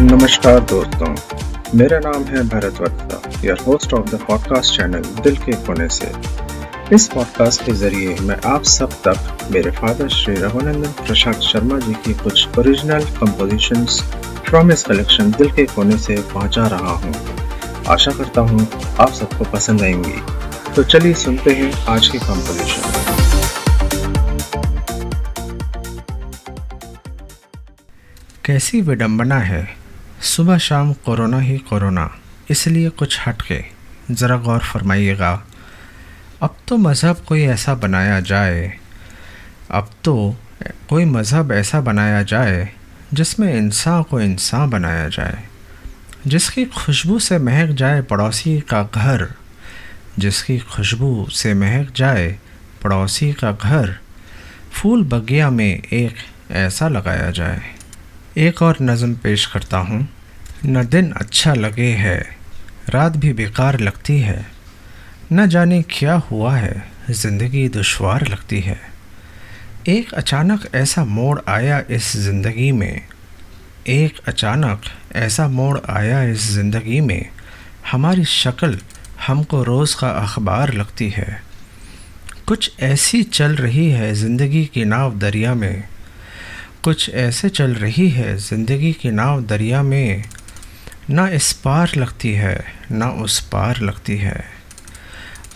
नमस्कार दोस्तों, मेरा नाम है Bharat Vatta your host of the podcast channel Dil Ke Kone से। इस पॉडकास्ट के ज़रिए मैं आप सब तक मेरे फादर श्री रघुनंदन प्रसाद शर्मा जी की कुछ ओरिजिनल कंपोजिशंस फ्रॉम इस कलेक्शन दिल के कोने से पहुँचा रहा हूँ। आशा करता हूँ आप सबको पसंद आएँगी। तो चलिए सुनते हैं आज की कंपोजिशन कैसी विडंबना है? सुबह शाम कोरोना ही कोरोना, इसलिए कुछ हट के ज़रा गौर फरमाइएगा। अब तो मज़हब कोई ऐसा बनाया जाए, अब तो कोई मज़हब ऐसा बनाया जाए, जिसमें इंसान को इंसान बनाया जाए, जिसकी खुशबू से महक जाए पड़ोसी का घर, जिसकी खुशबू से महक जाए पड़ोसी का घर, फूल बगिया में एक ऐसा लगाया जाए। एक और नज़म पेश करता हूँ। न दिन अच्छा लगे है, रात भी बेकार लगती है। न जाने क्या हुआ है, ज़िंदगी दुशवार लगती है। एक अचानक ऐसा मोड़ आया इस ज़िंदगी में। एक अचानक ऐसा मोड़ आया इस ज़िंदगी में। हमारी शक्ल हमको रोज़ का अखबार लगती है। कुछ ऐसी चल रही है ज़िंदगी की नाव दरिया में। कुछ ऐसे चल रही है ज़िंदगी की नाव दरिया में। ना इस पार लगती है, ना उस पार लगती है।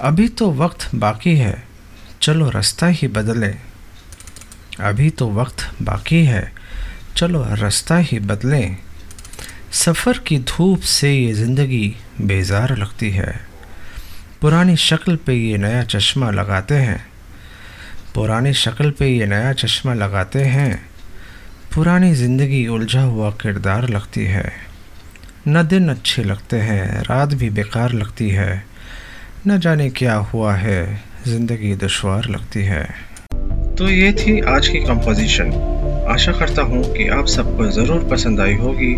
अभी तो वक्त बाकी है, चलो रास्ता ही बदलें। अभी तो वक्त बाकी है, चलो रास्ता ही बदलें। सफ़र की धूप से ये ज़िंदगी बेजार लगती है। पुरानी शक्ल पे ये नया चश्मा लगाते हैं। पुरानी शक्ल पे ये नया चश्मा लगाते हैं। पुरानी ज़िंदगी उलझा हुआ किरदार लगती है। न दिन अच्छे लगते हैं, रात भी बेकार लगती है। न जाने क्या हुआ है, ज़िंदगी दुशवार लगती है। तो ये थी आज की कंपोजिशन आशा करता हूँ कि आप सबको ज़रूर पसंद आई होगी।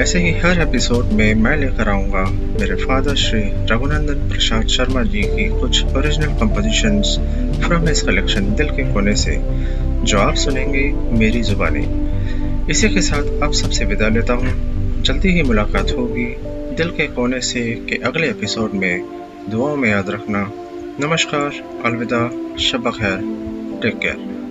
ऐसे ही हर एपिसोड में मैं लेकर आऊँगा मेरे फादर श्री रघुनंदन प्रसाद शर्मा जी की कुछ original compositions from his collection Dil Ke Kone से, जो आप सुनेंगे मेरी ज़ुबानी। इसी के साथ आप सबसे विदा लेता हूँ। जल्दी ही मुलाकात होगी। दिल के कोने से के अगले एपिसोड में दुआओं में याद रखना। नमस्कार, अलविदा शब खैर टेक केयर